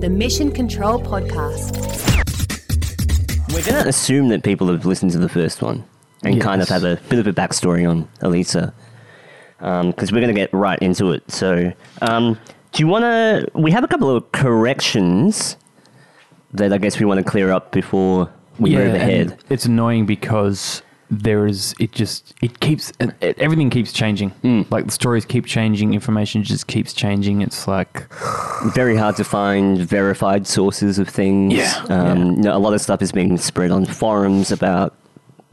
the Mission Control Podcast. We're going to assume that people have listened to the first one and kind of have a bit of a backstory on Elisa because we're going to get right into it. So, um, do you want to? We have a couple of corrections that I guess we want to clear up before we move ahead. It's annoying because there is it just it keeps it, it- everything keeps changing. Hmm. Like the stories keep changing, information just keeps changing. It's like Very hard to find verified sources of things. Yeah, Um, yeah. know, a lot of stuff is being spread on forums about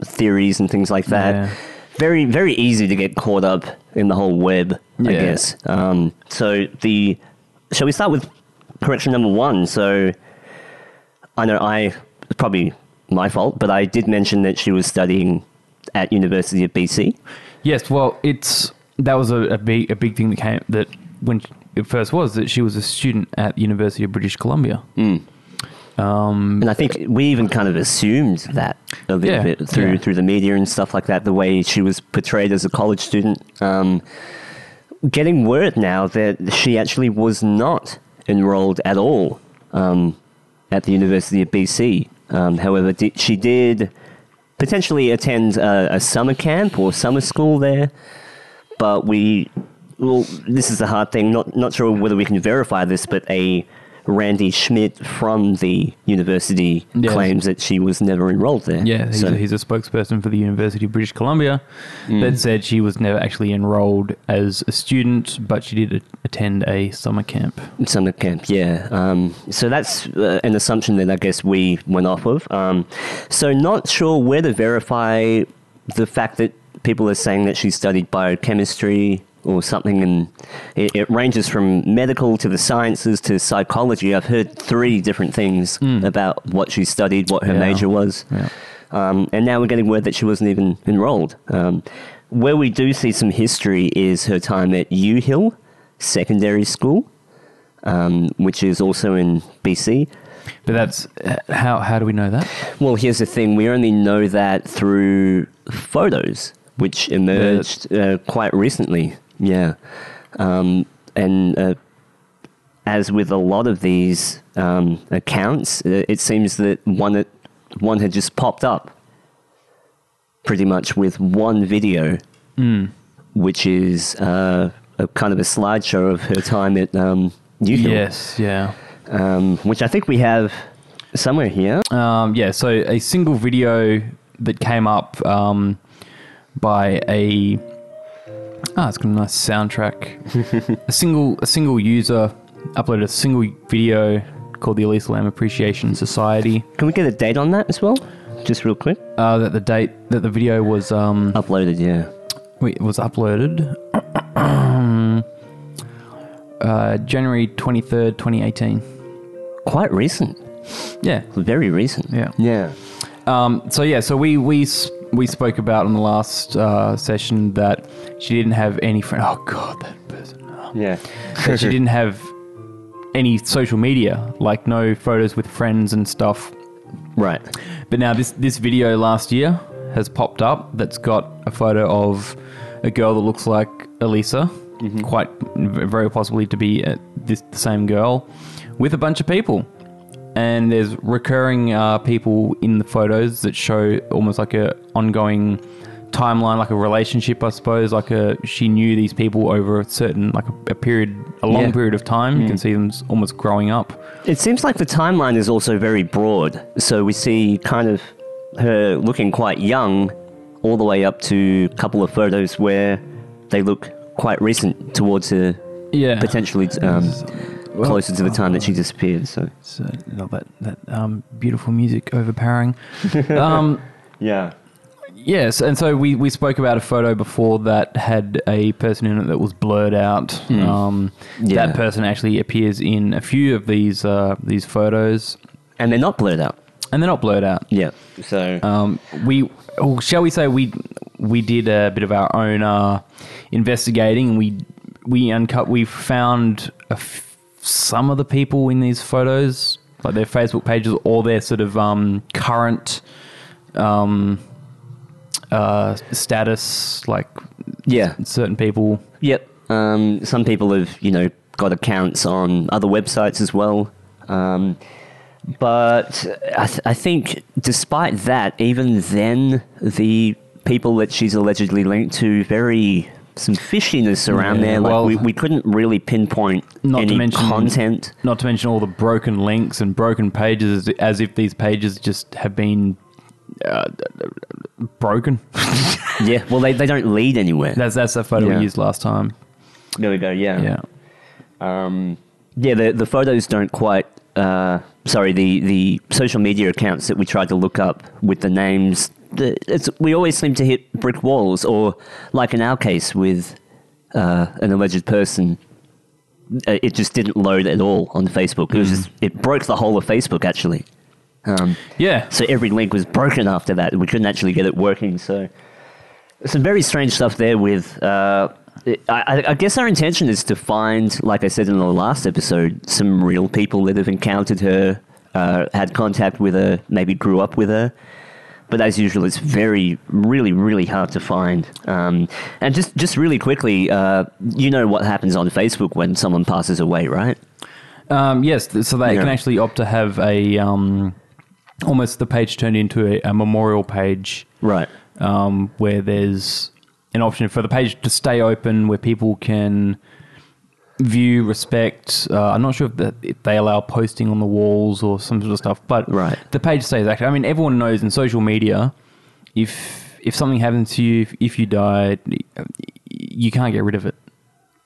theories and things like that. Yeah. Very, very easy to get caught up in the whole web, I guess. Um, so the shall we start with correction number one? So I know I probably my fault, but I did mention that she was studying at University of BC. yes, well, it's that was a, a big a big thing that came that when it first was that she was a student at University of British Columbia. And I think we even kind of assumed that a little Yeah, bit through yeah. through the media and stuff like that. The way she was portrayed as a college student, um, getting word now that she actually was not enrolled at all um, at the University of BC. Um, however, she did potentially attend a, a summer camp or summer school there, but we well, this is the hard thing. Not not sure whether we can verify this, but a Randy Schmidt from the university Yes. claims that she was never enrolled there. Yeah, he's, So- a, he's a spokesperson for the University of British Columbia Mm. that said she was never actually enrolled as a student, but she did a- attend a summer camp. Summer camp, yeah. Um, so that's uh, an assumption that I guess we went off of. Um, so not sure where to verify the fact that people are saying that she studied biochemistry or something, and it, it ranges from medical to the sciences to psychology. I've heard three different things about what she studied, what her Yeah. major was. Yeah. Um, and now we're getting word that she wasn't even enrolled. Um, where we do see some history is her time at U Hill Secondary School, um, which is also in BC. But that's how how do we know that? Well, here's the thing we only know that through photos, which emerged uh, quite recently. Yeah. Um, and uh, as with a lot of these um, accounts, uh, it seems that one, one had just popped up pretty much with one video, which is uh, a kind of a slideshow of her time at um, Hill, Yes, yeah. um, which I think we have somewhere here. Um, yeah, so a single video that came up um, by a ah, it's got a nice soundtrack. a single a single user uploaded a single video called the Elisa Lam Appreciation Society. Can we get a date on that as well? Just real quick. Uh, that the date that the video was um, Uploaded, yeah. wait, was uploaded uh, January twenty third, twenty eighteen. Quite recent. Yeah, Very recent. yeah. Yeah. Um, so yeah, so we we s- we spoke about in the last uh, session that she didn't have any friend. Oh god, that person. Yeah. That she didn't have any social media, like no photos with friends and stuff. Right. But now this this video last year has popped up that's got a photo of a girl that looks like Elisa, quite very possibly to be uh, this the same girl, with a bunch of people. And there's recurring uh, people in the photos that show almost like a ongoing timeline, like a relationship, I suppose. Like a she knew these people over a certain like a, a period, a long Yeah. period of time. You can see them almost growing up. It seems like the timeline is also very broad. So we see kind of her looking quite young all the way up to a couple of photos where they look quite recent towards her Yeah, potentially um, closer to the time that she disappeared. So So, uh, that that um, beautiful music overpowering. um, yeah. yes, and so we, we spoke about a photo before that had a person in it that was blurred out. Um, Yeah. That person actually appears in a few of these uh, these photos, And they're not blurred out. and they're not blurred out. Yeah. So Um, we, or shall we say, we we did a bit of our own uh, investigating, we we uncut. We found a f- some of the people in these photos, like their Facebook pages, or their sort of um, current um, uh, status, like yeah. certain people. Yep. Um, some people have, you know, got accounts on other websites as well. Um, but I, th- I think despite that, even then, the people that she's allegedly linked to, very some fishiness around Yeah, there. Like well- we, we couldn't really pinpoint Not to any mention- content. Not to mention all the broken links and broken pages, as- as if these pages just have been uh, broken. Yeah, well, they, they don't lead anywhere. that's that's the photo Yeah. we used last time. there we go. Yeah. Yeah. Um, yeah, the, the photos don't quite. Uh, sorry, the, the social media accounts that we tried to look up with the names, the, it's, we always seem to hit brick walls, or like in our case with uh, an alleged person, uh, it just didn't load at all on Facebook. It was just it broke the whole of Facebook actually. Um, Yeah. so every link was broken after that. We couldn't actually get it working. So some very strange stuff there. With uh, I, I- I guess our intention is to find, like I said in the last episode, some real people that have encountered her, uh, had contact with her, maybe grew up with her. But as usual, it's very, really, really hard to find. Um, and just, just really quickly, uh, you know what happens on Facebook when someone passes away, right? Um, yes, so they Yeah. can actually opt to have a um, almost the page turned into a, a memorial page Right. um, where there's an option for the page to stay open where people can view, respect. Uh, I'm not sure if, that, if they allow posting on the walls or some sort of stuff, but Right. the page stays active. I mean, everyone knows in social media, if if something happens to you, if, if you die, you can't get rid of it.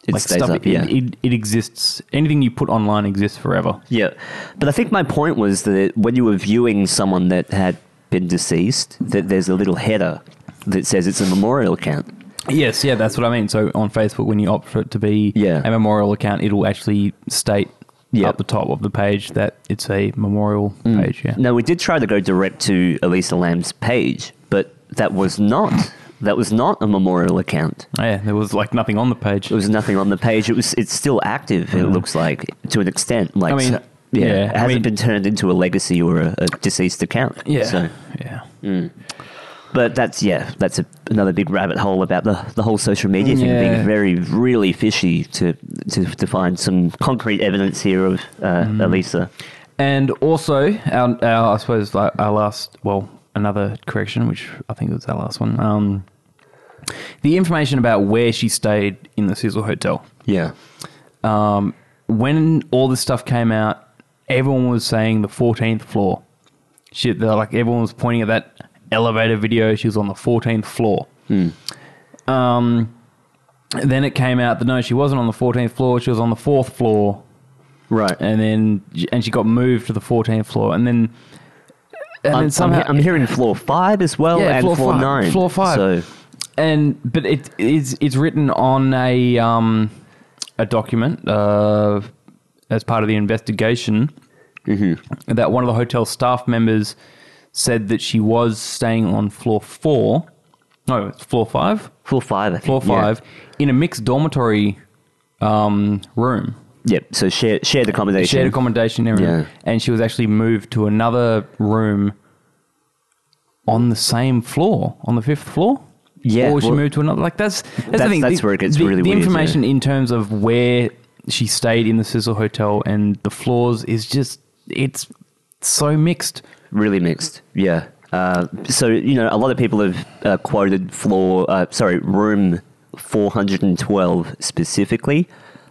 It stays up, yeah. it, it, it exists. Anything you put online exists forever. Yeah, but I think my point was that when you were viewing someone that had been deceased, that there's a little header that says it's a memorial account. Yes, yeah, that's what I mean. So on Facebook, when you opt for it to be Yeah. a memorial account, it'll actually state Yep. up the top of the page that it's a memorial Mm. page. Yeah. Now we did try to go direct to Elisa Lam's page, but that was not that was not a memorial account. Oh, yeah, there was like nothing on the page. There was nothing on the page. It was it's still active. It looks like to an extent. Like I mean, so- yeah, yeah, it hasn't mean- been turned into a legacy or a, a deceased account. yeah. So, yeah. But that's yeah, that's a, another big rabbit hole about the, the whole social media thing Yeah. being very really fishy to to, to find some concrete evidence here of uh, Mm. Elisa. And also, our, our, I suppose, like, our last, well, another correction, which I think was our last one. Um, the information about where she stayed in the Cecil Hotel. Yeah, Um, when all this stuff came out, everyone was saying the 14th floor. Shit, they're like everyone was pointing at that elevator video. She was on the 14th floor. Um, then it came out that no, she wasn't on the 14th floor. She was on the fourth floor, right. and then and she got moved to the 14th floor, and then and I'm, then somehow I'm, he- I'm hearing floor five as well, Yeah, and floor floor five. nine. Floor five. So and but it is it's written on a um a document uh as part of the investigation Mm-hmm. that one of the hotel staff members said that she was staying on floor four no it's floor five floor five. I think. floor five in a mixed dormitory um room Yep. So shared shared accommodation. shared accommodation area Yeah. and she was actually moved to another room on the same floor on the fifth floor Yeah, or she well- moved to another like that's that's, the That's- thing. that's the, where it gets the, really the weird, information yeah. in terms of where she stayed in the Cecil Hotel and the floors is just it's so mixed really mixed. Yeah. Uh, so you know, a lot of people have uh, quoted floor, uh, sorry, room 412 specifically.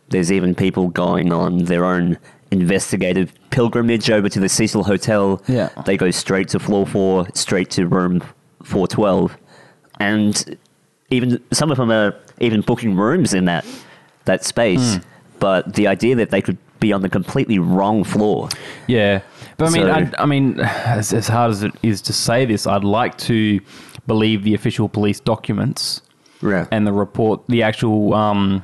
There's even people going on their own investigative pilgrimage over to the Cecil Hotel. Yeah. They go straight to floor four, straight to room 412, and even some of them are even booking rooms in that that space. Hmm. But the idea that they could be on the completely wrong floor. Yeah, but I mean, So- I, I mean, as, as hard as it is to say this, I'd like to believe the official police documents Yeah. and the report, the actual um,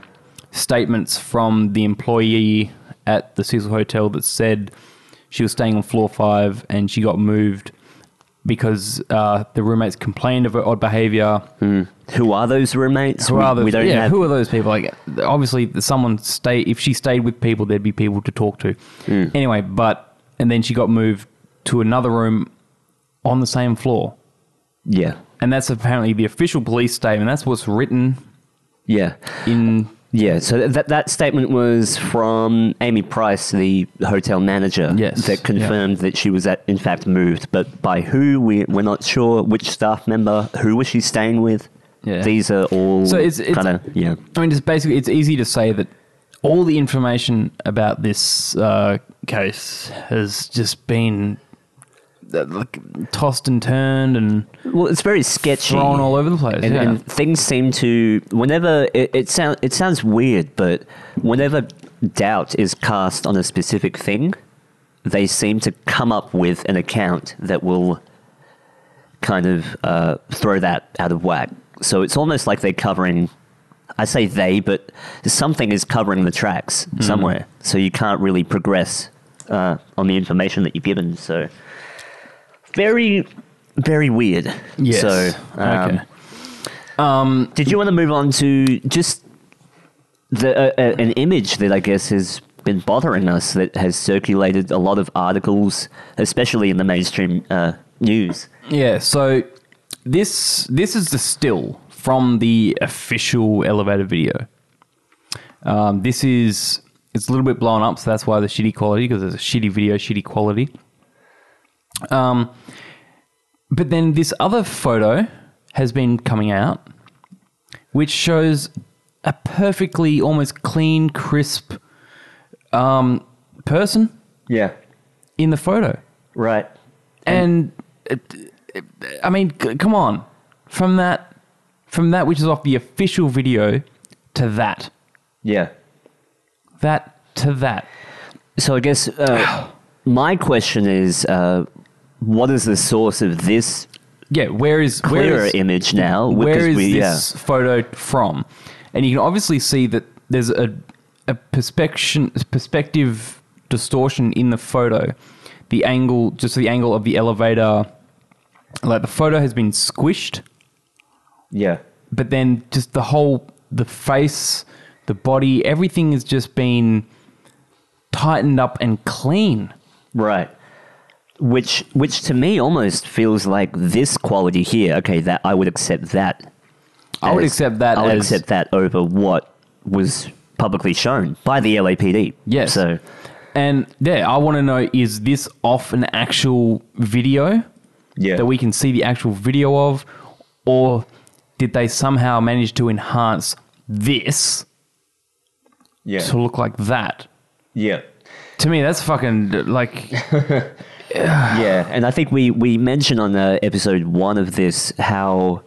statements from the employee at the Cecil Hotel that said she was staying on floor five and she got moved because uh, the roommates complained of her odd behavior. Who are those roommates? Who we, are those? we don't yeah, have. who are those people? Like, obviously, someone stay. If she stayed with people, there'd be people to talk to. Hmm. Anyway, but and then she got moved to another room on the same floor, yeah, and that's apparently the official police statement. That's what's written yeah. in Yeah, so that that statement was from Amy Price, the hotel manager, Yes, that confirmed that she was at, in fact moved, but by who we we're not sure. Which staff member? Who was she staying with? Yeah. These are all So it's- it's- kind of yeah. I mean, it's basically it's easy to say that all the information about this uh, case has just been uh, like tossed and turned and Well, it's very sketchy. thrown all over the place. and, yeah. and things seem to whenever it, it sounds it sounds weird, but whenever doubt is cast on a specific thing, they seem to come up with an account that will kind of uh, throw that out of whack. So it's almost like they're covering. I say they, but something is covering the tracks Mm. somewhere, so you can't really progress uh, on the information that you're given. So very, very weird. yes. So um, okay. did you want to move on to just the uh, uh, an image that I guess has been bothering us that has circulated a lot of articles, especially in the mainstream uh, news? Yeah, so this this is the still from the official elevator video. Um, this is it's a little bit blown up, so that's why the shitty quality because it's a shitty video, shitty quality. Um, but then this other photo has been coming out, which shows a perfectly almost clean, crisp um, person Yeah. in the photo. Right. And it, it, I mean, c- come on, from that, from that which is off the official video to that, Yeah. That to that. So I guess uh, my question is, uh, what is the source of this Yeah, where is where clearer is, image now? Where is we- this photo from? And you can obviously see that there's a a perspection perspective distortion in the photo. The angle, just the angle of the elevator, like the photo has been squished. Yeah. but then just the whole the face the body everything has just been tightened up and clean Right. Which, which to me almost feels like this quality here. Okay, that I would accept that. I would as- accept that I would as- accept that over what was publicly shown by the LAPD. Yes. So and yeah i want to know is this off an actual video yeah, that we can see the actual video of or did they somehow manage to enhance this yeah, to look like that yeah, to me that's fucking like yeah. And I think we we mentioned on uh, episode one of this how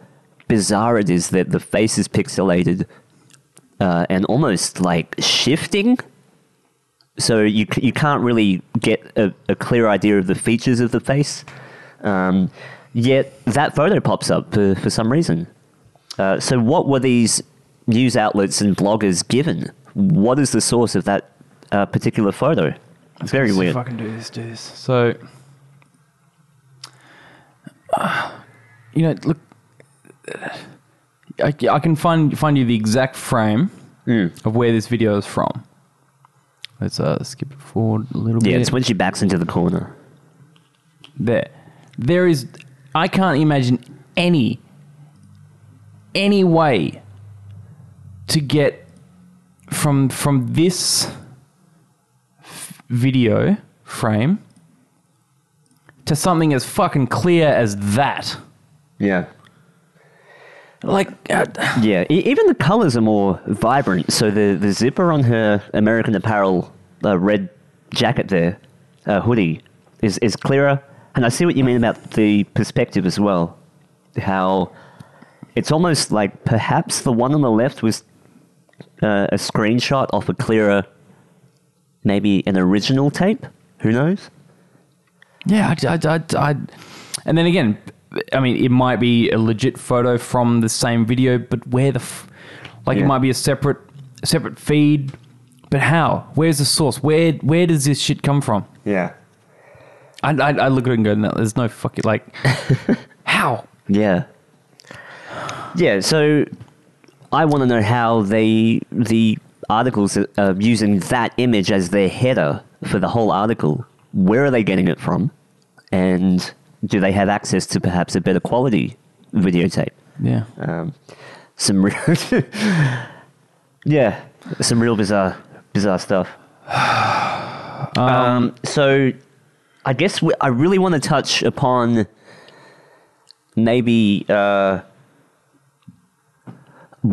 bizarre it is that the face is pixelated uh, and almost like shifting. So you you can't really get a, a clear idea of the features of the face. Um, yet that photo pops up for, for some reason. Uh, so what were these news outlets and bloggers given? What is the source of that uh, particular photo? It's very weird. If I can do this, do this. So, uh, you know, look, I, I can find find you the exact frame of where this video is from. Let's uh, skip it forward a little Yeah, bit. Yeah, it's when she backs into the corner. there, there is. I can't imagine any any way to get from from this f- video frame to something as fucking clear as that. Yeah. Like, uh, Yeah, e- even the colors are more vibrant. So the, the zipper on her American Apparel uh, red jacket there, uh, hoodie, is, is clearer. And I see what you mean about the perspective as well. How it's almost like perhaps the one on the left was uh, a screenshot off a clearer, maybe an original tape. Who knows? yeah, I, I, I, I, and then again, I mean, it might be a legit photo from the same video, but where the, f- like, Yeah. it might be a separate, separate feed. But how? Where's the source? Where, where does this shit come from? Yeah. I, I, I look at it and go, no, there's no fucking like, how? Yeah. Yeah, so I want to know how they the articles are using that image as their header for the whole article. Where are they getting it from? And do they have access to perhaps a better quality videotape? Yeah. Um, some re- Yeah. Some real bizarre, bizarre stuff. um, so, I guess we, I really want to touch upon maybe uh,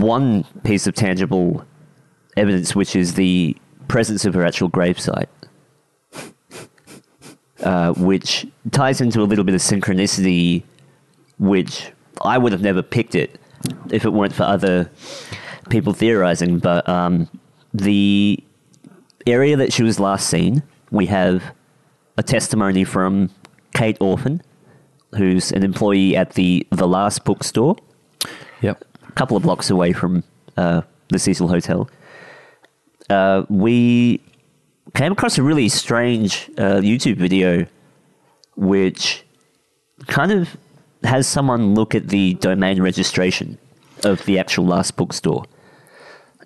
one piece of tangible evidence, which is the presence of her actual gravesite, uh, which ties into a little bit of synchronicity, which I would have never picked it if it weren't for other people theorizing. But um, the area that she was last seen, we have a testimony from Kate Orphan, who's an employee at the The Last Bookstore, Yep. Couple of blocks away from uh, the Cecil Hotel. Uh, we came across a really strange uh, YouTube video, which kind of has someone look at the domain registration of the actual Last Bookstore,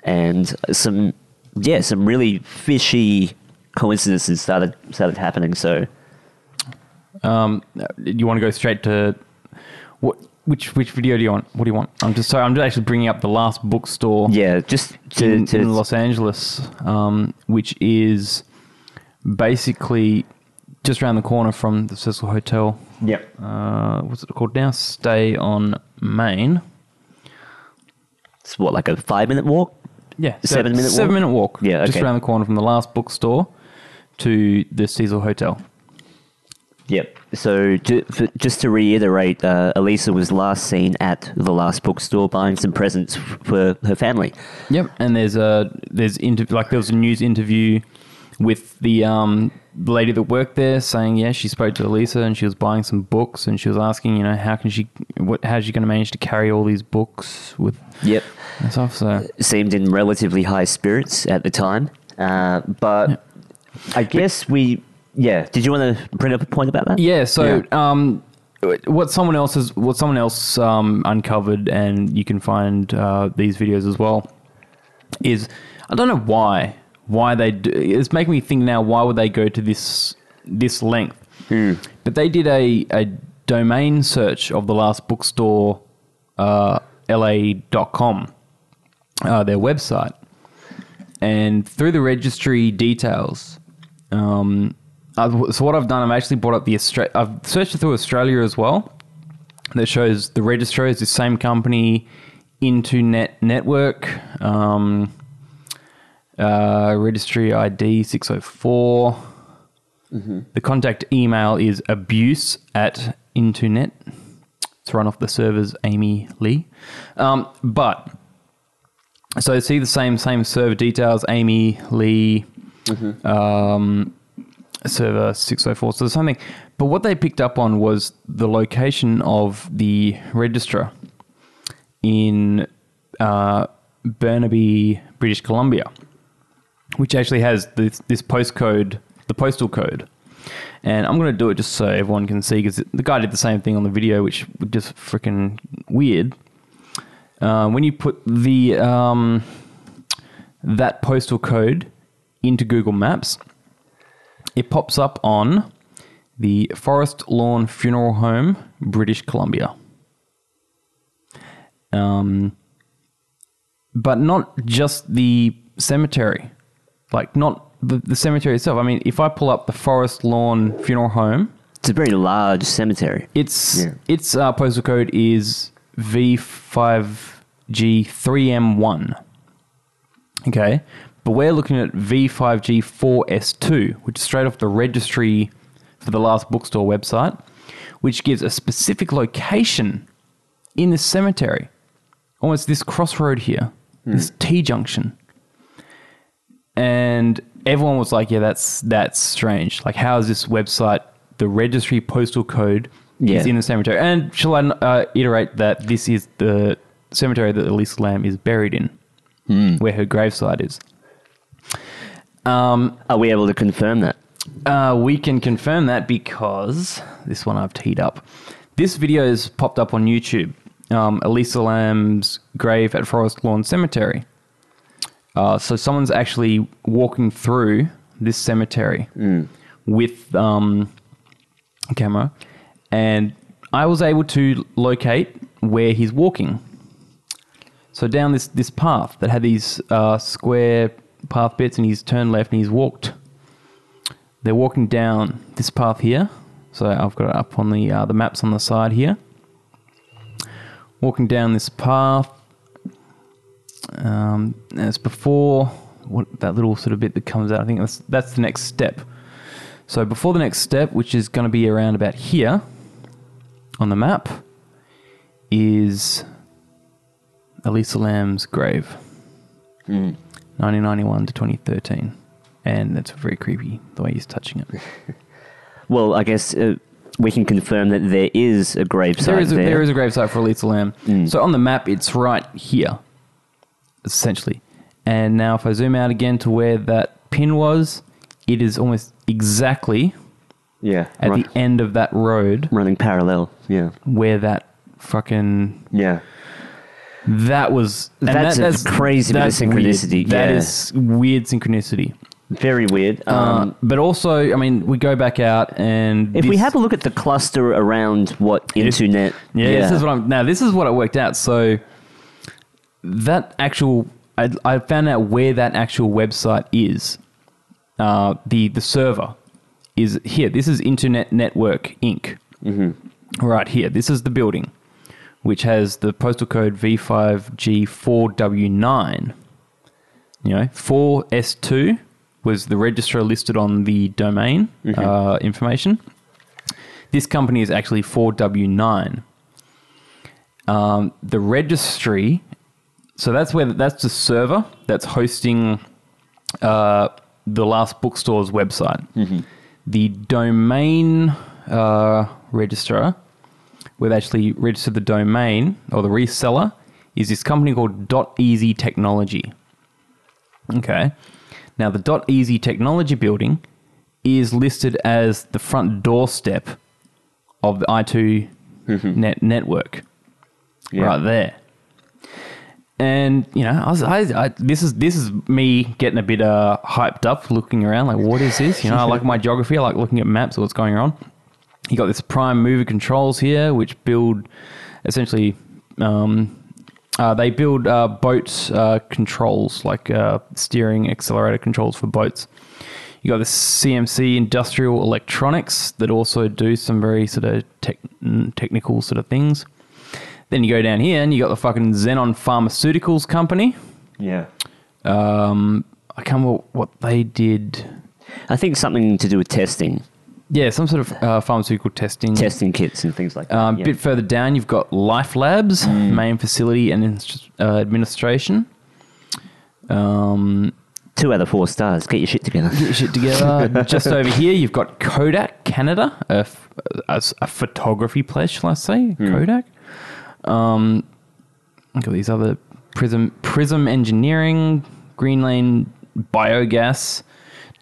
and some yeah, some really fishy coincidences started started happening. So Um, you want to go straight to what? Which which video do you want? What do you want? I'm just sorry. I'm just actually bringing up the last bookstore yeah, just to, in, to in Los Angeles, um, which is basically just around the corner from the Cecil Hotel. yeah. Uh, what's it called now? Stay on Main. It's what like a five minute walk. Yeah, Seven minute seven walk? minute walk. Yeah, just around the corner from the last bookstore to the Cecil Hotel. Yep. So ju- for, just to reiterate, uh, Elisa was last seen at the last bookstore buying some presents f- for her family. Yep, and there's a there's inter- like there was a news interview with the um the lady that worked there saying yeah she spoke to Elisa and she was buying some books and she was asking you know how can she what how's she going to manage to carry all these books with Yep. and stuff so Seemed in relatively high spirits at the time, uh, but I guess we. Yeah. Did you want to bring up a point about that? yeah so Yeah. um what someone else has what someone else um uncovered and you can find uh, these videos as well is I don't know why why they do, it's making me think now why would they go to this this length but they did a, a domain search of the last bookstore uh, la.com uh, their website and through the registry details um, I've, so what I've done I've actually brought up the Austra- I've searched through Australia as well. That shows the registrar is the same company Internet Network um, uh, registry ID 604 the contact email is abuse at internet. It's run off the servers Amy Lee. Um, but so see the same same server details Amy Lee. Um, server 604 so something but what they picked up on was the location of the registrar in uh, Burnaby, British Columbia, which actually has this, this postcode, the postal code. And I'm going to do it just so everyone can see because the guy did the same thing on the video, which was just freaking weird. Uh, when you put the um, that postal code into Google Maps, it pops up on the Forest Lawn Funeral Home, British Columbia. Um, but not just the cemetery, like not the, the cemetery itself. I mean, if I pull up the Forest Lawn Funeral Home, It's a very large cemetery. its Yeah. its uh, postal code is V5G3M1. Okay, but we're looking at V5G4S2, which is straight off the registry for the last bookstore website, which gives a specific location in the cemetery. Almost this crossroad here, this T junction. And everyone was like, "Yeah, that's that's strange. Like, how is this website? The registry postal code is in the cemetery." And shall I uh, iterate that this is the cemetery that Elisa Lam is buried in, where her gravesite is? Um, Are we able to confirm that? uh, we can confirm that because this one I've teed up. This video has popped up on YouTube. Um, Elisa Lam's grave at Forest Lawn Cemetery. Uh, so someone's actually walking through this cemetery with um, a camera, and I was able to locate where he's walking. So down this this path that had these uh, square path bits, and he's turned left and he's walked. They're walking down this path here. So I've got it up on the uh, the maps on the side here. Walking down this path. Um, it's before what that little sort of bit that comes out. I think that's that's the next step. So before the next step, which is going to be around about here on the map, is Elisa Lam's grave. 1991 to 2013. And that's very creepy, the way he's touching it. Well, I guess uh, we can confirm that there is a gravesite There is, a, there. there is a gravesite for Elisa Lam. So on the map, it's right here, essentially. And now if I zoom out again to where that pin was, it is almost exactly yeah, at the end of that road running parallel. Yeah, where that fucking yeah. That was That's a crazy bit of that's weird. synchronicity, That yeah. is weird synchronicity. Very weird. Um, Um, but also, I mean, we go back out and if we have a look at the cluster around what internet, Yeah, this is what I'm now. This is what I worked out. So that actual, I, I found out where that actual website is. Uh, the the server is here. This is Internet Network Inc. Mm-hmm. Right here. This is the building, which has the postal code V5G4W9. You know, 4S2 was the registrar listed on the domain uh, information. This company is actually 4W9 um, the registry. So that's where that's the server that's hosting uh, the last bookstore's website. The domain uh, registrar, where they actually registered the domain or the reseller, is this company called Dot Easy Technology. Okay. Now the Dot Easy Technology building is listed as the front doorstep of the i2 net network Yeah. right there. And you know, I was, I, I, this is this is me getting a bit uh, hyped up, looking around like, what is this? You know, I like my geography. I like looking at maps of what's going on. You got this prime mover controls here, which build essentially. Um, uh, they build uh, boat uh, controls, like uh, steering accelerator controls for boats. You got the CMC Industrial Electronics that also do some very sort of tech, mm, technical sort of things. Then you go down here and you got the fucking Xenon Pharmaceuticals company. yeah. Um, I can't remember what they did. I think something to do with testing, Yeah, some sort of uh, pharmaceutical testing. testing kits and things like that. Um, yeah. bit further down, you've got Life Labs, main facility and inst- uh, administration. Um, Two out of four stars. Get your shit together. get your shit together. Just over here, you've got Kodak Canada, a, f- a, a photography place, shall I say? Kodak. Um, look at these other Prism Prism Engineering, Green Lane Biogas,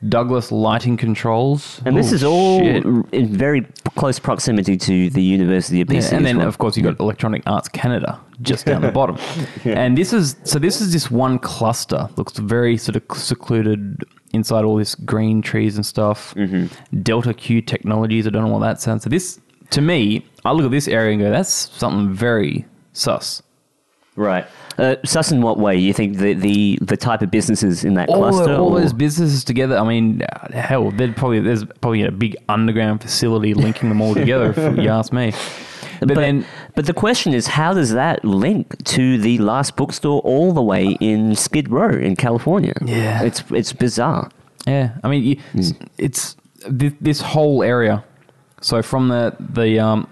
Douglas Lighting Controls. And this Oh, is all shit. in very close proximity to the University of Yeah, BC. and then well. of course you've got Electronic Arts Canada just down the bottom. And this is so this is this one cluster looks very sort of secluded inside all this green trees and stuff. Mm-hmm. Delta Q Technologies, I don't know what that sounds. So this to me, I look at this area and go, that's something very sus. Right. Uh, sus in what way? You think the, the, the type of businesses in that All, cluster? all or- those businesses together. I mean, uh, hell, probably there's probably a big underground facility linking them all together. if you ask me. But, but, then but the question is, how does that link to the last bookstore all the way in Skid Row in California? Yeah. It's, it's bizarre. Yeah, I mean, you, it's this, this whole area. So from the the um,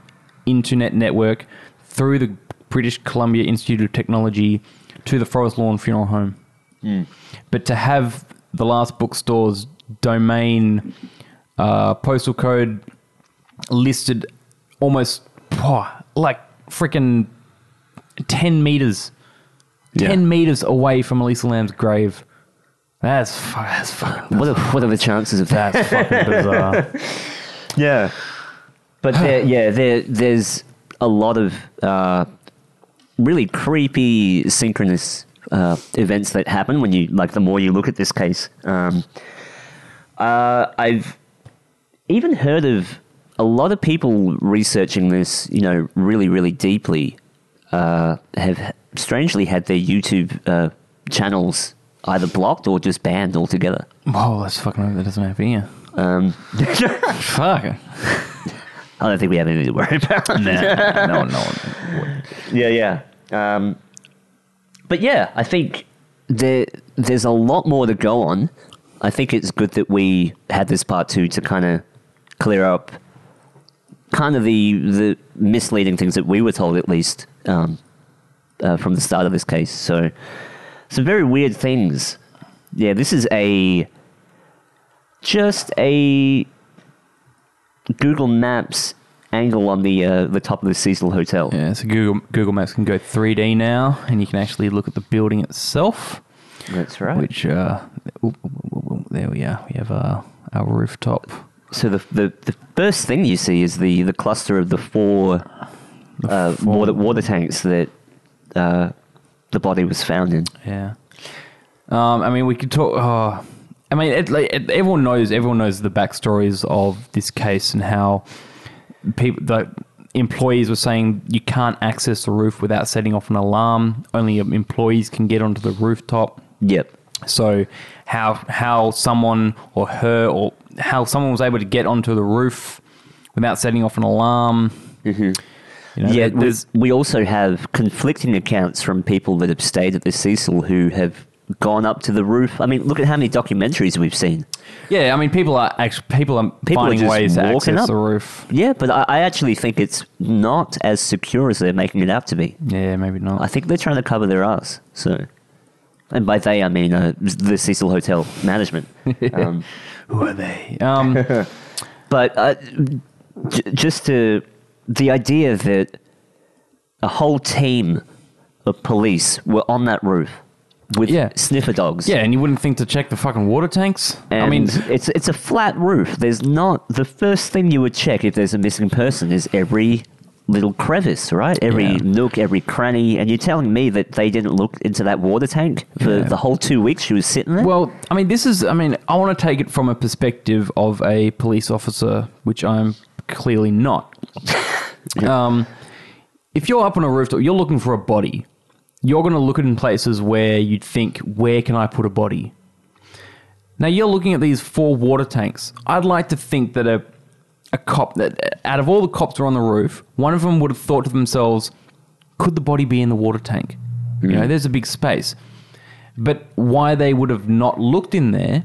internet network through the British Columbia Institute of Technology to the Forest Lawn Funeral Home. But to have the last bookstore's domain uh, postal code listed almost oh, like freaking 10 meters 10 meters away from Elisa Lam's grave. That's, that's fucking What are, what are the chances of that? that's fucking bizarre. Yeah. But there, yeah, there, there's a lot of uh, really creepy synchronous uh, events that happen when you like the more you look at this case. Um, uh, I've even heard of a lot of people researching this, you know, really, really deeply. Uh, have strangely had their YouTube uh, channels either blocked or just banned altogether. Oh, let's fucking that doesn't happen here. Um, Fuck. I don't think we have anything to worry about. Nah, no one, no. Yeah, yeah. Um, but yeah, I think there there's a lot more to go on. I think it's good that we had this part two to kind of clear up kind of the the misleading things that we were told at least um, uh, from the start of this case. So some very weird things. Yeah, this is a just a Google Maps angle on the uh, the top of the Cecil Hotel. Yeah, so Google Google Maps can go 3D now, and you can actually look at the building itself. That's right. Which uh, there we are. We have uh, our rooftop. So the, the the first thing you see is the the cluster of the four, uh, four- water water tanks that uh, the body was found in. Yeah. Um, I mean, we could talk. Oh, I mean, it, like, it, everyone knows. Everyone knows the backstories of this case and how people, the employees were saying you can't access the roof without setting off an alarm. Only employees can get onto the rooftop. Yep. So how how someone or her or how someone was able to get onto the roof without setting off an alarm. Mm-hmm. You know, Yeah. We, we also have conflicting accounts from people that have stayed at the Cecil who have gone up to the roof. I mean, look at how many documentaries we've seen. yeah. I mean, people are actually people are People are finding just ways to access up. the roof. Yeah, but I, I actually think it's not as secure as they're making it out to be. Yeah, maybe not. I think they're trying to cover their ass. So, and by they I mean uh, the Cecil Hotel management. Um, Who are they? Um, But uh, j- just to the idea that a whole team of police were on that roof with Yeah. sniffer dogs. yeah, and you wouldn't think to check the fucking water tanks. And I mean, it's it's a flat roof. There's not the first thing you would check if there's a missing person is every little crevice, right? Every Yeah. nook, every cranny. And you're telling me that they didn't look into that water tank for Yeah. the whole two weeks she was sitting there? well, I mean, this is. I mean, I want to take it from a perspective of a police officer, which I'm clearly not. um, if you're up on a rooftop, you're looking for a body. You're going to look at in places where you'd think, where can I put a body? Now you're looking at these four water tanks. I'd like to think that a a cop that out of all the cops are on the roof, one of them would have thought to themselves, could the body be in the water tank? You know, mm. there's a big space. But why they would have not looked in there,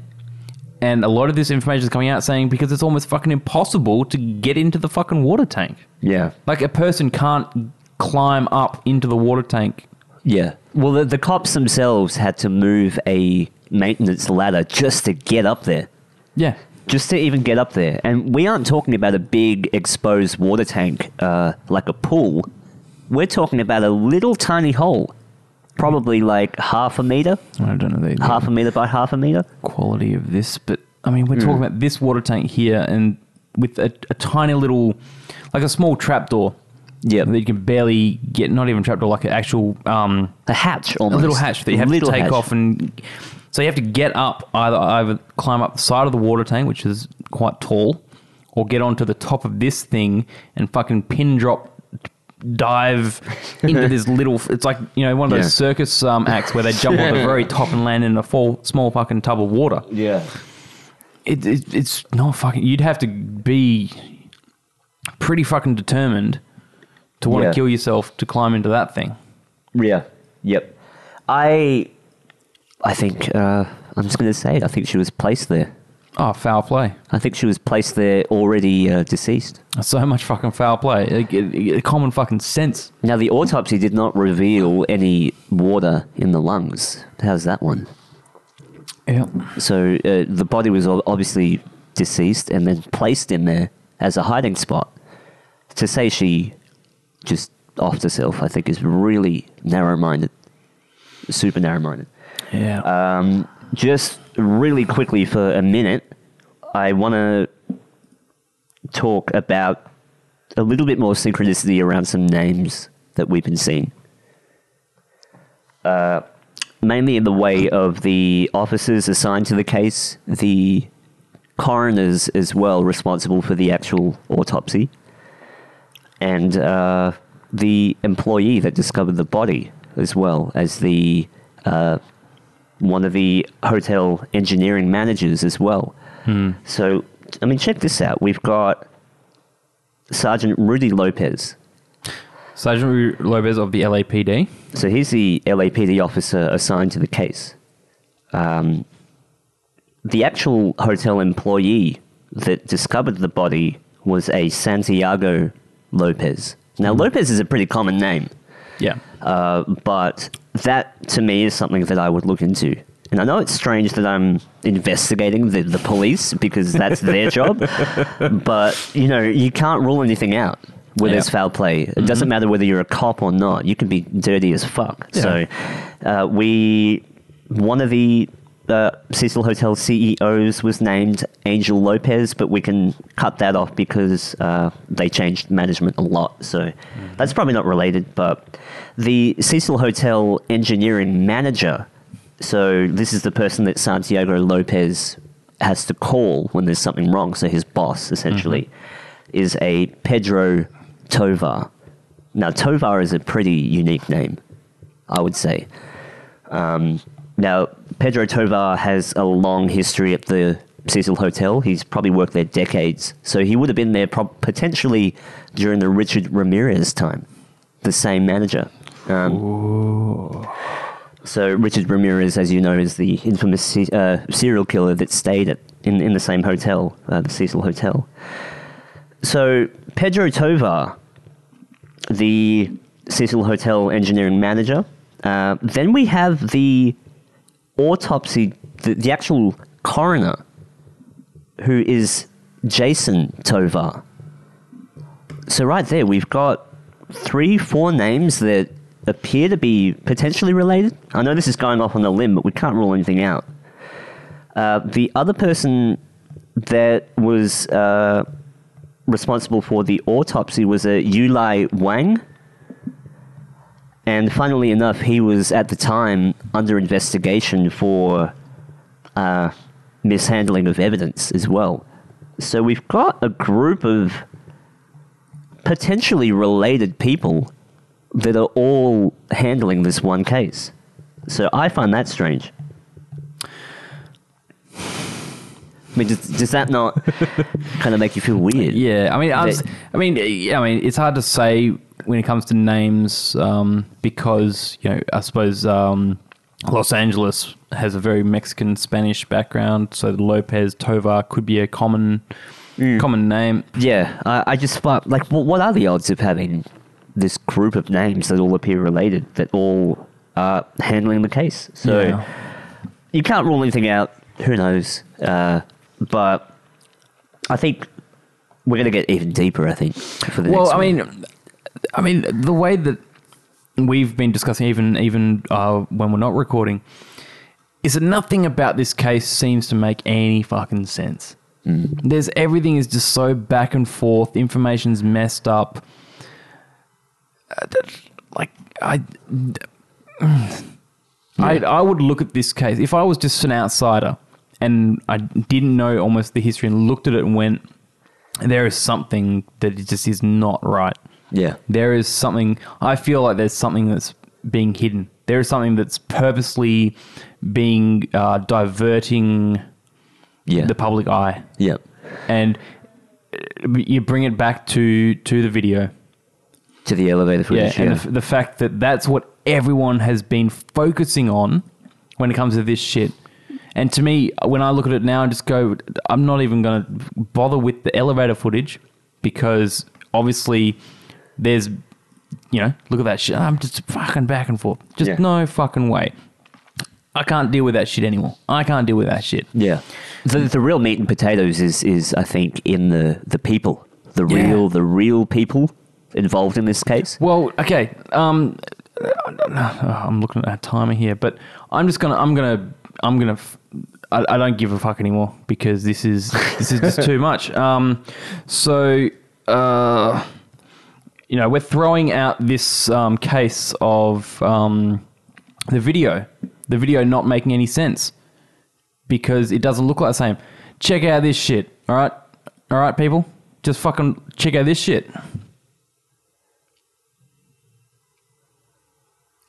and a lot of this information is coming out saying because it's almost fucking impossible to get into the fucking water tank. yeah. Like a person can't climb up into the water tank. Yeah. Well, the, the cops themselves had to move a maintenance ladder just to get up there. Yeah. Just to even get up there. And we aren't talking about a big exposed water tank uh, like a pool. We're talking about a little tiny hole. Probably like half a meter, I don't know the, half a meter by half a meter. quality of this, but I mean, we're talking about this water tank here and with a, a tiny little, like a small trapdoor. Yeah. That you can barely get, not even trapped trapdoor, like an actual um, A hatch almost. a little hatch that you have Little to take hatch. off and so you have to get up either either climb up the side of the water tank which is quite tall or get onto the top of this thing and fucking pin drop dive into this little it's like you know one of those Yeah. circus um, acts where they jump on the very top and land in a full small fucking tub of water Yeah. it, it, it's not fucking you'd have to be pretty fucking determined to want to kill yourself to climb into that thing Yeah. Yep. I I think uh, I'm just going to say it. I think she was placed there. oh foul play I think she was placed there already uh, deceased. So much fucking foul play. It, it, it- common fucking sense. Now the autopsy did not reveal any water in the lungs. How's that one? Yeah. So uh, the body was obviously deceased and then placed in there as a hiding spot. To say she just offed self, I think, is really narrow-minded, super narrow-minded. Yeah. Um, just really quickly for a minute, I want to talk about a little bit more synchronicity around some names that we've been seeing. Uh, mainly in the way of the officers assigned to the case, the coroners as well responsible for the actual autopsy, and uh, the employee that discovered the body. as well as the uh, one of the hotel engineering managers as well. So, I mean, check this out. We've got Sergeant Rudy Lopez. Sergeant Ru- Lopez of the LAPD. So he's the LAPD officer assigned to the case. Um, the actual hotel employee that discovered the body was a Santiago Lopez. Now, Lopez is a pretty common name, Yeah. uh, but that to me is something that I would look into. And I know it's strange that I'm investigating the, the police because that's their job, but you know, you can't rule anything out where Yeah. there's foul play. It doesn't matter whether you're a cop or not. You can be dirty as fuck. Yeah. So, uh, we one of the uh, Cecil Hotel CEOs was named Angel Lopez, but we can cut that off because uh, they changed management a lot. So that's probably not related. But the Cecil Hotel engineering manager, so this is the person that Santiago Lopez has to call when there's something wrong. So his boss, essentially, is a Pedro Tovar. Now, Tovar is a pretty unique name, I would say. Um, now, Pedro Tovar has a long history at the Cecil Hotel. He's probably worked there decades. So he would have been there prob- potentially during the Richard Ramirez time, the same manager. Um, so Richard Ramirez, as you know, is the infamous uh, serial killer that stayed at, in, in the same hotel, uh, the Cecil Hotel. So Pedro Tovar, the Cecil Hotel engineering manager. Uh, then we have the autopsy, the, the actual coroner, who is Jason Tovar. So right there, we've got three, four names that appear to be potentially related. I know this is going off on a limb, but we can't rule anything out. Uh, the other person that was uh, responsible for the autopsy was a Yulai Wang. And funnily enough, he was at the time under investigation for uh, mishandling of evidence as well. So we've got a group of potentially related people that are all handling this one case. So I find that strange. I mean, does, does that not kind of make you feel weird? Yeah, I mean, I, was, I mean, yeah, I mean, it's hard to say when it comes to names um, because you know, I suppose um, Los Angeles has a very Mexican Spanish background, so Lopez Tovar could be a common common name. Yeah, I, I just thought, like, what, what are the odds of having this group of names that all appear related, that all are handling the case? So Yeah. you can't rule anything out. Who knows? Uh, but I think we're going to get even deeper. I think for the Well, next I one. mean, I mean, the way that we've been discussing, even even uh, when we're not recording, is that nothing about this case seems to make any fucking sense. There's everything is just so back and forth. Information's messed up. Uh, that- Like I, I, I would look at this case if I was just an outsider and I didn't know almost the history and looked at it and went, there is something that just is not right. Yeah, There is something, I feel like there's something that's being hidden. There is something that's purposely being uh, diverting yeah, the public eye. yeah, And uh, you bring it back to, to the video. to the elevator Yeah, footage. and Yeah, the, the fact that that's what everyone has been focusing on when it comes to this shit. And to me, when I look at it now and just go, I'm not even going to bother with the elevator footage because obviously there's, you know, look at that shit. I'm just fucking back and forth. Just Yeah. no fucking way. I can't deal with that shit anymore. I can't deal with that shit. yeah. The the real meat and potatoes is is I think in the the people, the Yeah. real the real people involved in this case. Well, okay. Um, I'm looking at a timer here, but I'm just gonna, I'm gonna, I'm gonna. f- I, I don't give a fuck anymore because this is this is just too much. Um, so, uh, you know, we're throwing out this um, case of um, the video, the video not making any sense because it doesn't look like the same. Check out this shit. All right, all right, people, just fucking check out this shit.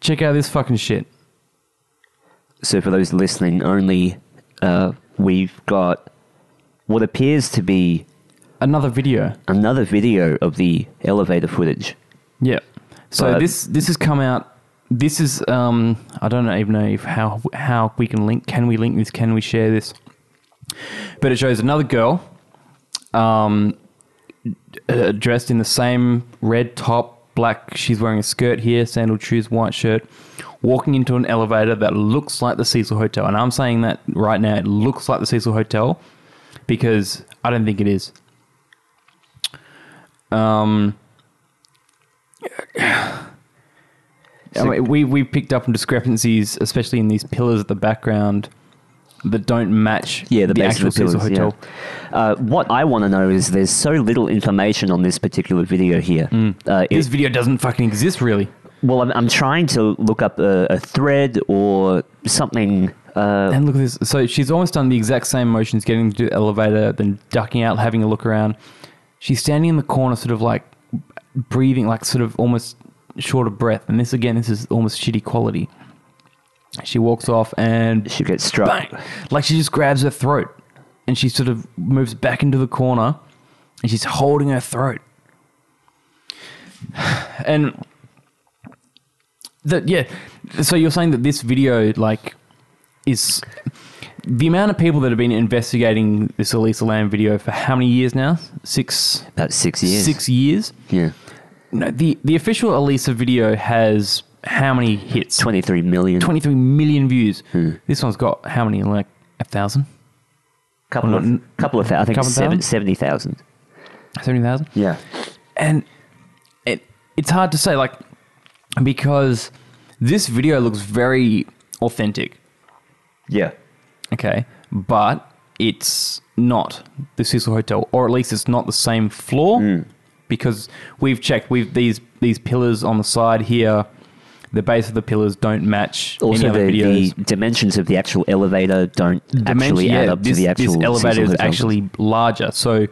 Check out this fucking shit. So, for those listening only, uh, we've got what appears to be Another video. another video of the elevator footage. Yeah. So But- this this has come out. This is um I don't even know if how how we can link. Can we link this? Can we share this? But it shows another girl, um, uh, dressed in the same red top, black. She's wearing a skirt here, sandal shoes, white shirt, walking into an elevator that looks like the Cecil Hotel. And I'm saying that right now, it looks like the Cecil Hotel because I don't think it is. Um. I mean, we we picked up on discrepancies, especially in these pillars at the background, that don't match. Yeah, the, the actual of the pillars. Hotel. Yeah. Uh, what I want to know is there's so little information on this particular video here. Uh, This it- video doesn't fucking exist, really. well, I'm, I'm trying to look up a, a thread or something. Uh, And look at this. So she's almost done the exact same motions, getting to the elevator, then ducking out, having a look around. She's standing in the corner, sort of like breathing, like sort of almost short of breath. And this again, this is almost shitty quality. She walks off and she gets struck. bang, like she just grabs her throat, and she sort of moves back into the corner, and she's holding her throat. And that yeah, so you're saying that this video like is the amount of people that have been investigating this Elisa Lam video for how many years now? Six, About six years. six years. Yeah. No, the the official Elisa video has how many hits? 23 million. 23 million views. Hmm. This one's got how many? Like a thousand? couple of, not- couple of, thou- I think couple seven, thousand? 70,000. 70,000? Yeah. And it, it's hard to say, like, because this video looks very authentic, Yeah. Okay? But it's not the Cecil Hotel, or at least it's not the same floor, Hmm. because we've checked. We've these these pillars on the side here. The base of the pillars don't match any Also, other the, the dimensions of the actual elevator don't dimension, actually yeah, add up this, to the actual this elevator Cecil is Hotel. actually larger. So,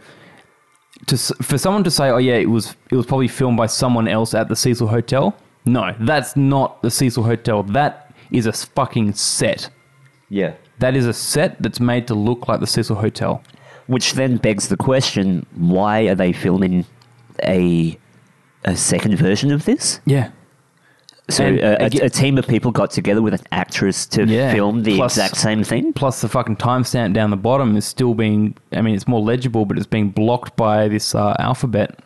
to for someone to say, "Oh yeah, it was it was probably filmed by someone else at the Cecil Hotel," no, that's not the Cecil Hotel. That is a fucking set. Yeah. That is a set that's made to look like the Cecil Hotel. Which then begs the question: Why are they filming a a second version of this? Yeah, So And uh, a, a team of people got together with an actress to Yeah. film the Plus- exact same thing. Plus, the fucking timestamp down the bottom is still being. I mean, it's more legible, but it's being blocked by this uh, alphabet.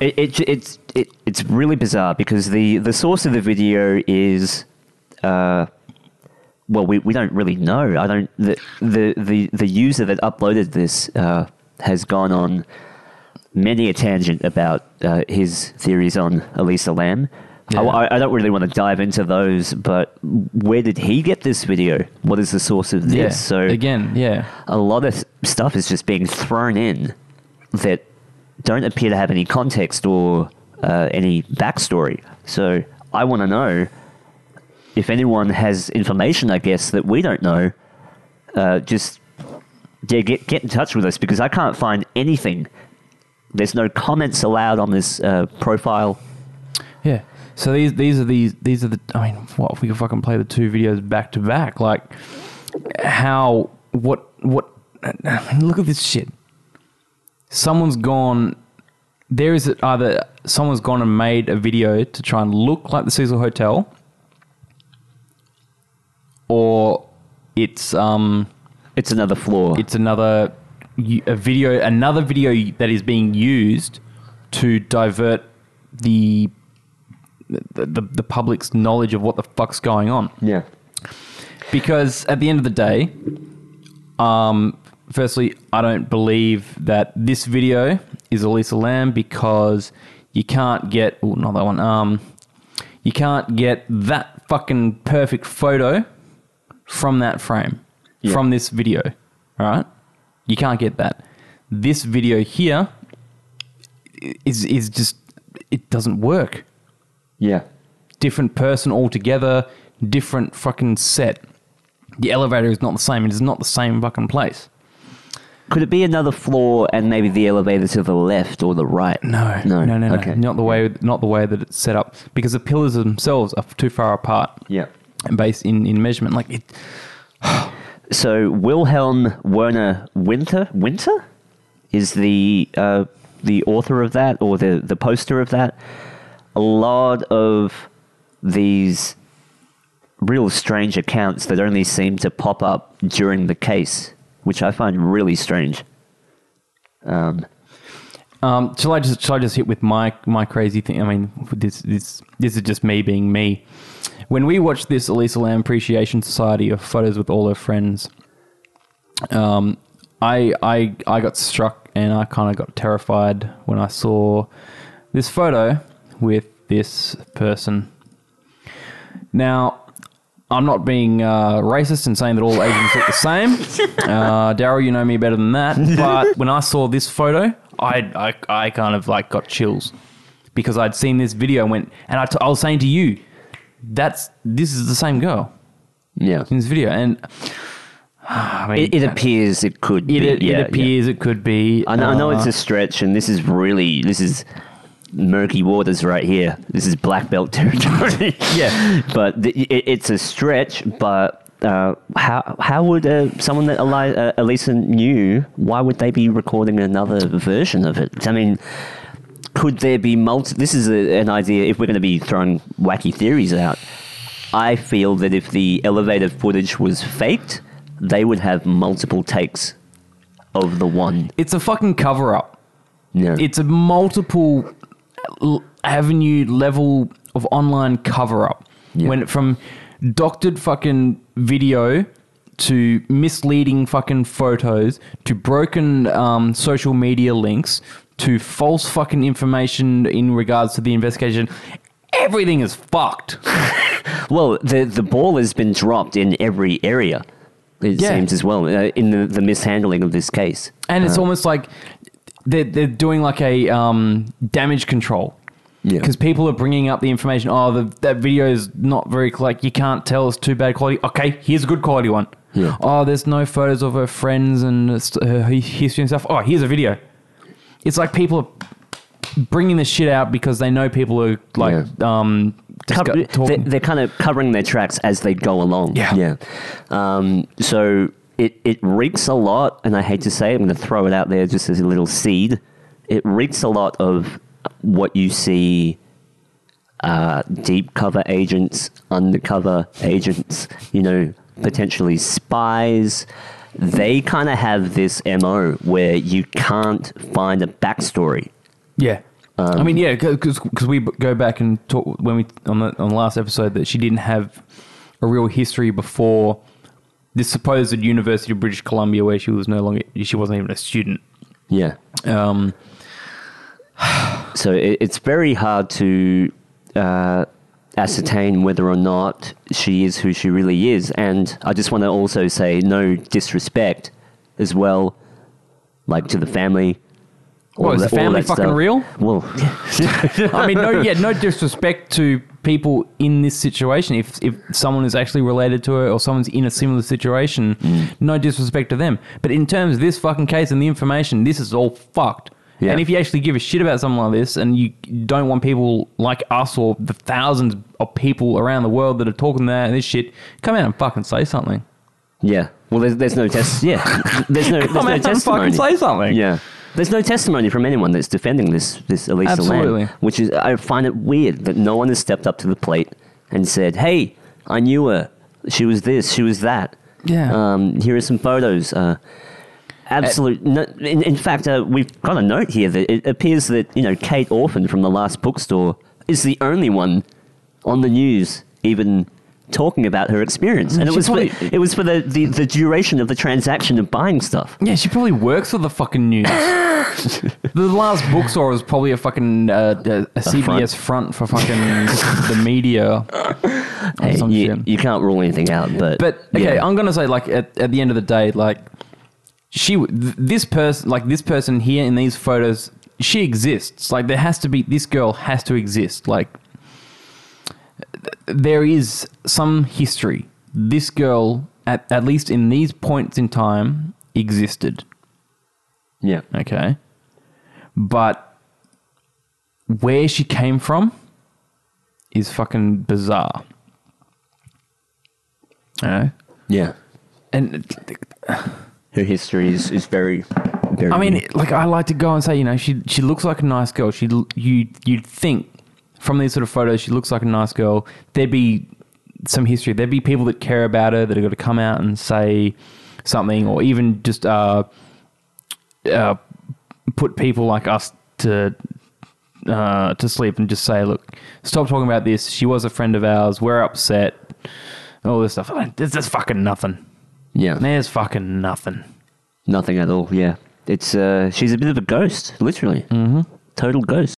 It, it, it's it, it's really bizarre because the, the source of the video is, uh, well, we, we don't really know. I don't the the the, the user that uploaded this uh, has gone on many a tangent about uh, his theories on Elisa Lam. Yeah. I, I don't really want to dive into those, but where did he get this video? What is the source of this? Yeah. So again, yeah. a lot of stuff is just being thrown in that don't appear to have any context or uh, any backstory. So I want to know if anyone has information, I guess, that we don't know. Uh, just yeah, get get in touch with us because I can't find anything. There's no comments allowed on this uh, profile. Yeah. So these these are these these are the I mean, what if we could fucking play the two videos back to back? Like how what what I mean, look at this shit. Someone's gone there is either someone's gone and made a video to try and look like the Cecil Hotel or it's um It's another flaw. it's another a video another video that is being used to divert the the, the, the public's knowledge of what the fuck's going on yeah. because at the end of the day um firstly i don't believe that this video is elisa lam because you can't get oh not that one um you can't get that fucking perfect photo from that frame Yeah. from this video all right you can't get that this video here is is just it doesn't work Yeah. different person altogether, different fucking set. The elevator is not the same. It is not the same fucking place. Could it be another floor and maybe the elevator to the left or the right? No, No, no, no, no. okay. Not the way, not the way that it's set up, because the pillars themselves are too far apart, Yeah. Based in in measurement. Like it, So Wilhelm Werner Winter Winter is the uh, the author of that or the the poster of that. A lot of these real strange accounts that only seem to pop up during the case, which I find really strange. Um, Um, shall I just shall I just hit with my my crazy thing? I mean, this this this is just me being me. When we watched this Elisa Lam Appreciation Society of photos with all her friends, um, I I I got struck and I kind of got terrified when I saw this photo with this person. Now, I'm not being uh, racist and saying that all Asians look the same. Uh, Daryl, you know me better than that. But when I saw this photo, I, I, I kind of like got chills because I'd seen this video and went, and I, t- I was saying to you, that's this is the same girl yeah, in this video, and I mean, it, it appears it could. it, be. it, yeah, yeah. appears it could be. I know, I know it's uh, a stretch, and this is really this is murky waters right here. This is black belt territory. Yeah. but th- it, it's a stretch. But uh, how how would uh, someone that Eli- uh, Elisa knew? Why would they be recording another version of it? I mean. Could there be multi? This is a, an idea. If we're going to be throwing wacky theories out, I feel that if the elevator footage was faked, they would have multiple takes of the one. it's a fucking cover up. Yeah. it's a multiple l- avenue level of online cover up. Yeah. When from doctored fucking video to misleading fucking photos to broken um, social media links to false fucking information in regards to the investigation. Everything is fucked. Well, the the ball has been dropped in every area. It Yeah. seems as well uh, in the, the mishandling of this case. And Uh. it's almost like they're, they're doing like a um, damage control. Yeah. Because people are bringing up the information. Oh, the, that video is not very like you can't tell it's too bad quality. Okay, here's a good quality one. Yeah. Oh, there's no photos of her friends and uh, her history and stuff. Oh, here's a video. It's like people are bringing this shit out because they know people are like um discu- Cover- they're, talking. they're kind of covering their tracks as they go along. Yeah. yeah. Um, so it it reeks a lot, and I hate to say, it, I'm going to throw it out there just as a little seed. It reeks a lot of what you see. Uh, deep cover agents, undercover agents, you know, potentially spies. They kind of have this MO where you can't find a backstory. Yeah. Um, I mean, yeah, because we go back and talk when we on the on the last episode that she didn't have a real history before this supposed University of British Columbia, where she was no longer she wasn't even a student. Yeah. Um, So it, it's very hard to uh, ascertain whether or not she is who she really is. And I just want to also say no disrespect as well, like to the family. all What, is the family fucking stuff. real? Well, I mean, no, yeah, no disrespect to people in this situation. If if someone is actually related to her or someone's in a similar situation, Mm. no disrespect to them. But in terms of this fucking case and the information, this is all fucked. Yeah. And if you actually give a shit about something like this, and you don't want people like us or the thousands of people around the world that are talking that and this shit, come out and fucking say something. yeah. Well, there's, there's no test. Yeah. There's no, there's Come no out and testimony. fucking say something. Yeah. There's no testimony from anyone that's defending this this Elisa Absolutely. Lam, which is I find it weird that no one has stepped up to the plate and said, "Hey, I knew her. She was this. She was that. Yeah. Um, here are some photos." Uh, absolute. no, in, in fact, uh, we've got a note here that it appears that you know Kate Orphan from the last bookstore is the only one on the news even talking about her experience, and it was probably- for, it was for the, the, the duration of the transaction of buying stuff. Yeah, she probably works for the fucking news. the last bookstore was probably a fucking uh, a, a CBS front. for fucking the media. Hey, you, you can't rule anything out, but But okay, yeah. I'm gonna say like at, at the end of the day, like she, th- this person, like this person here in these photos, she exists. Like there has to be this girl has to exist. Like th- there is some history. This girl, at at least in these points in time, existed. Yeah. Okay. But where she came from is fucking bizarre. You know? Yeah. And Her history is, is very, very. I mean, like I like to go and say, you know, she she looks like a nice girl. She you you'd think from these sort of photos, she looks like a nice girl. There'd be some history. There'd be people that care about her that are going to come out and say something, or even just uh, uh, put people like us to uh, to sleep and just say, look, stop talking about this. She was a friend of ours. We're upset. All this stuff. There's just fucking nothing. Yeah. There's fucking nothing. Nothing at all. Yeah. It's uh, she's a bit of a ghost, literally. Mm-hmm. Total ghost.